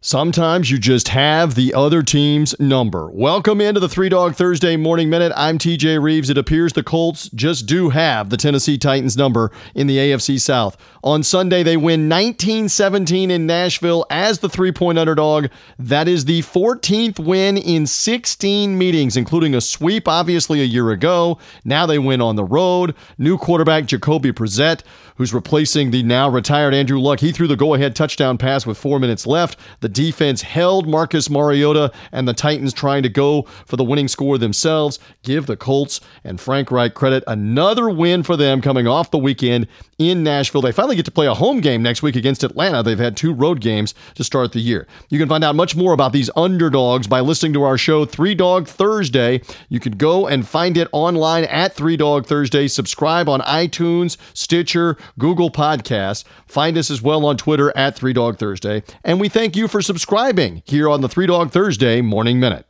Sometimes you just have the other team's number. Welcome into the Three Dog Thursday Morning Minute. I'm TJ Reeves. It appears the Colts just do have the Tennessee Titans number in the AFC South. On Sunday, they win 19 17 in Nashville as the three point underdog. That is the 14th win in 16 meetings, including a sweep, obviously, a year ago. Now they win on the road. New quarterback Jacoby Brissett, who's replacing the now retired Andrew Luck, he threw the go ahead touchdown pass with four minutes left. The the defense held Marcus Mariota and the Titans trying to go for the winning score themselves. Give the Colts and Frank Reich credit. Another win for them coming off the weekend in Nashville. They finally get to play a home game next week against Atlanta. They've had two road games to start the year. You can find out much more about these underdogs by listening to our show, Three Dog Thursday. You can go and find it online at Three Dog Thursday. Subscribe on iTunes, Stitcher, Google Podcasts. Find us as well on Twitter at Three Dog Thursday. And we thank you for for subscribing here on the Three Dog Thursday Morning Minute.